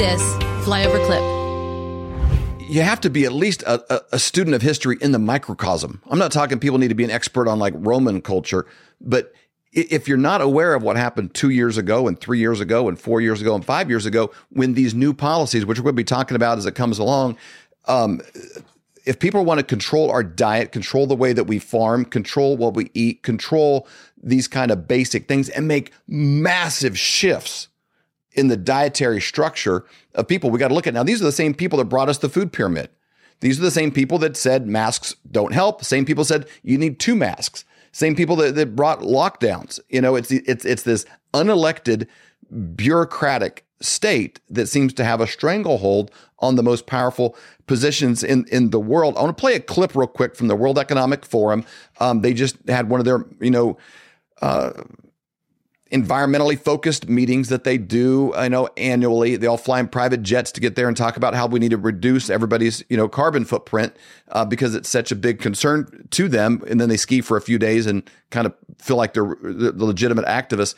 this flyover clip you have to be at least a, a, student of history in the microcosm. I'm not talking people need to be an expert on like Roman culture, but if you're not aware of what happened two years ago and three years ago and four years ago and five years ago, when these new policies, which to be talking about as it comes along, um, if people want to control our diet, control the way that we farm, control what we eat, control these kind of basic things, and make massive shifts in the dietary structure of people, we got to look at now. These are the same people that brought us the food pyramid. These are the same people that said masks don't help. Same people said you need two masks. Same people that, that brought lockdowns. You know, it's it's it's this unelected bureaucratic state that seems to have a stranglehold on the most powerful positions in, in the world. I want to play a clip real quick from the World Economic Forum. Um, they just had one of their, you know, uh, environmentally focused meetings that they do, I know annually. They all fly in private jets to get there and talk about how we need to reduce everybody's, you know, carbon footprint uh, because it's such a big concern to them. And then they ski for a few days and kind of feel like they're the legitimate activists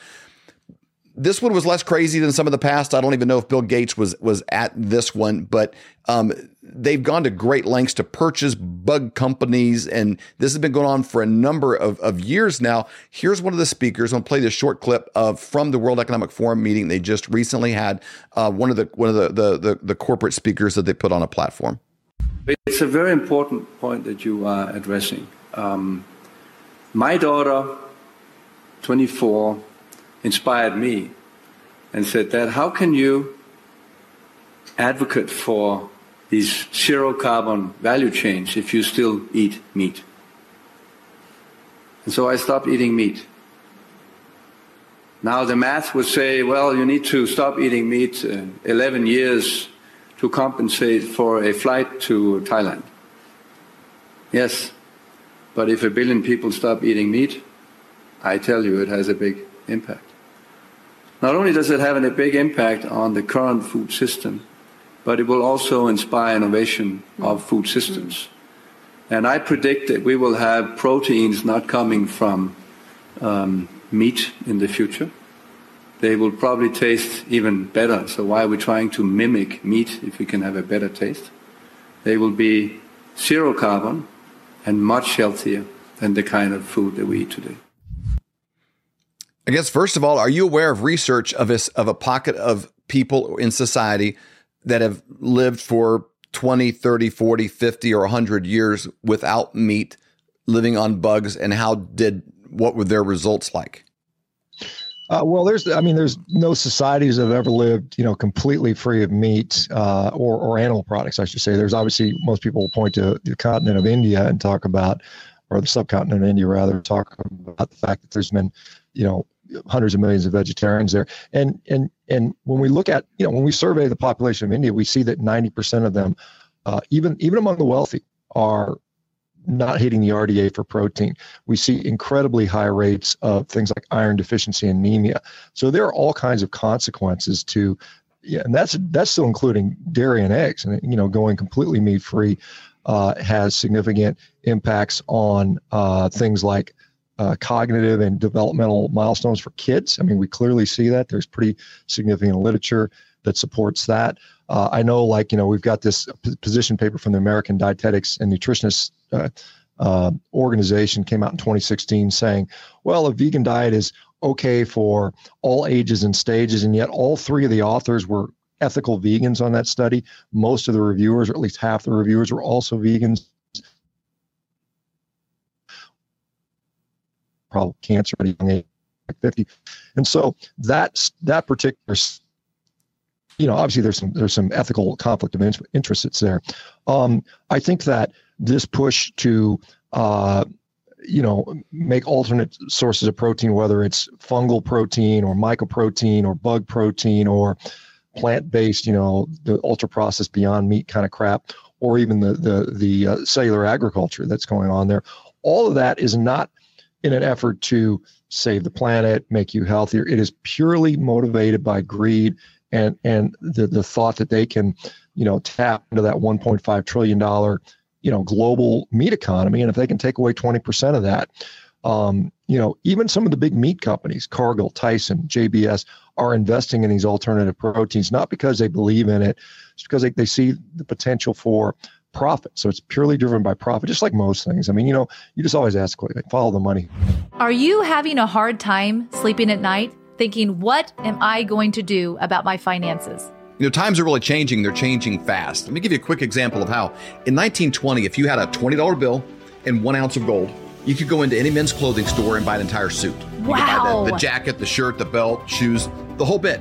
this one was less crazy than some of the past. I don't even know if Bill Gates was was at this one, but um, they've gone to great lengths to purchase bug companies, and this has been going on for a number of, of years now. Here's one of the speakers. I'll play this short clip of from the World Economic Forum meeting they just recently had. Uh, one of the one of the, the the the corporate speakers that they put on a platform. It's a very important point that you are addressing. Um, my daughter, 24 inspired me and said that how can you advocate for these zero carbon value chains if you still eat meat? And so I stopped eating meat. Now the math would say, well, you need to stop eating meat uh, 11 years to compensate for a flight to Thailand. Yes, but if a billion people stop eating meat, I tell you it has a big impact. Not only does it have a big impact on the current food system, but it will also inspire innovation of food systems. And I predict that we will have proteins not coming from um, meat in the future. They will probably taste even better. So why are we trying to mimic meat if we can have a better taste? They will be zero carbon and much healthier than the kind of food that we eat today. I guess first of all, are you aware of research of a, of a pocket of people in society that have lived for 20, 30, 40, 50 or 100 years without meat, living on bugs and how did what were their results like? Uh, well, there's, I mean, there's no societies that have ever lived, you know, completely free of meat uh, or, or animal products, I should say. There's obviously, most people will point to the continent of India and talk about, or the subcontinent of India rather, talk about the fact that there's been, you know, hundreds of millions of vegetarians there. And and and when we look at you know when we survey the population of India, we see that 90% of them, uh, even even among the wealthy, are not hitting the RDA for protein. We see incredibly high rates of things like iron deficiency anemia. So there are all kinds of consequences to yeah, and that's that's still including dairy and eggs, and you know, going completely meat free uh, has significant impacts on uh, things like uh, cognitive and developmental milestones for kids. I mean, we clearly see that. There's pretty significant literature that supports that. Uh, I know, like, you know, we've got this position paper from the American Dietetics and Nutritionists uh, uh organization came out in 2016 saying, well, a vegan diet is okay for all ages and stages. And yet, all three of the authors were ethical vegans on that study. Most of the reviewers, or at least half the reviewers, were also vegans. Probably cancer at a young age, like 50. And so that's that particular, you know, obviously there's some there's some ethical conflict of interest that's there. Um, I think that this push to uh, you know make alternate sources of protein, whether it's fungal protein or mycoprotein or bug protein or plant-based, you know, the ultra-processed beyond meat kind of crap, or even the the the uh, cellular agriculture that's going on there. All of that is not in an effort to save the planet, make you healthier. It is purely motivated by greed and and the the thought that they can, you know, tap into that 1.5 trillion dollar, you know, global meat economy, and if they can take away 20 percent of that, um, you know, even some of the big meat companies, Cargill, Tyson, JBS, are investing in these alternative proteins, not because they believe in it, it's because they, they see the potential for profit. So it's purely driven by profit, just like most things. I mean, you know, you just always ask, like, follow the money. Are you having a hard time sleeping at night, thinking, what am I going to do about my finances? You know, times are really changing. They're changing fast. Let me give you a quick example of how. In 1920, if you had a $20 bill and one ounce of gold, you could go into any men's clothing store and buy an entire suit. You wow. The, the jacket, the shirt, the belt, shoes, the whole bit.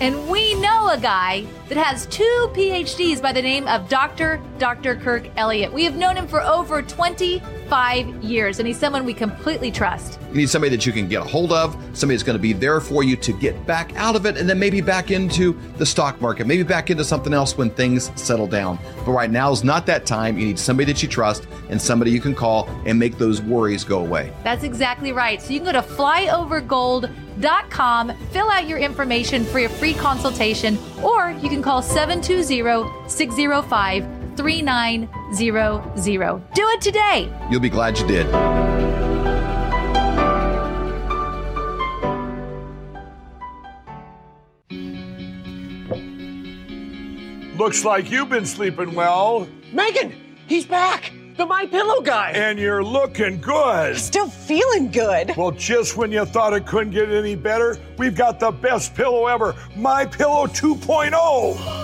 And we know a guy that has two PhDs by the name of Dr. Dr. Kirk Elliott. We have known him for over 25 years, and he's someone we completely trust. You need somebody that you can get a hold of, somebody that's going to be there for you to get back out of it, and then maybe back into the stock market, maybe back into something else when things settle down. But right now is not that time. You need somebody that you trust and somebody you can call and make those worries go away. That's exactly right. So you can go to flyovergold.com, fill out your information for your free consultation, or you can call 720 605 3900. Do it today. You'll be glad you did. Looks like you've been sleeping well. Megan, he's back. The My Pillow guy. And you're looking good. Still feeling good. Well, just when you thought it couldn't get any better, we've got the best pillow ever, My Pillow 2.0.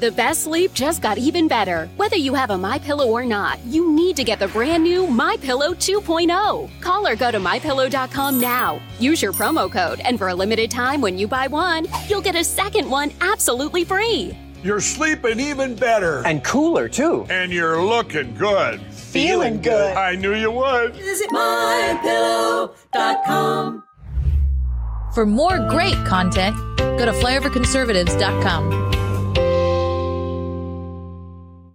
The best sleep just got even better. Whether you have a My Pillow or not, you need to get the brand new My Pillow 2.0. Call or go to mypillow.com now. Use your promo code, and for a limited time, when you buy one, you'll get a second one absolutely free. You're sleeping even better. And cooler, too. And you're looking good. Feeling good. I knew you would. Visit mypillow.com. For more great content, go to flyoverconservatives.com.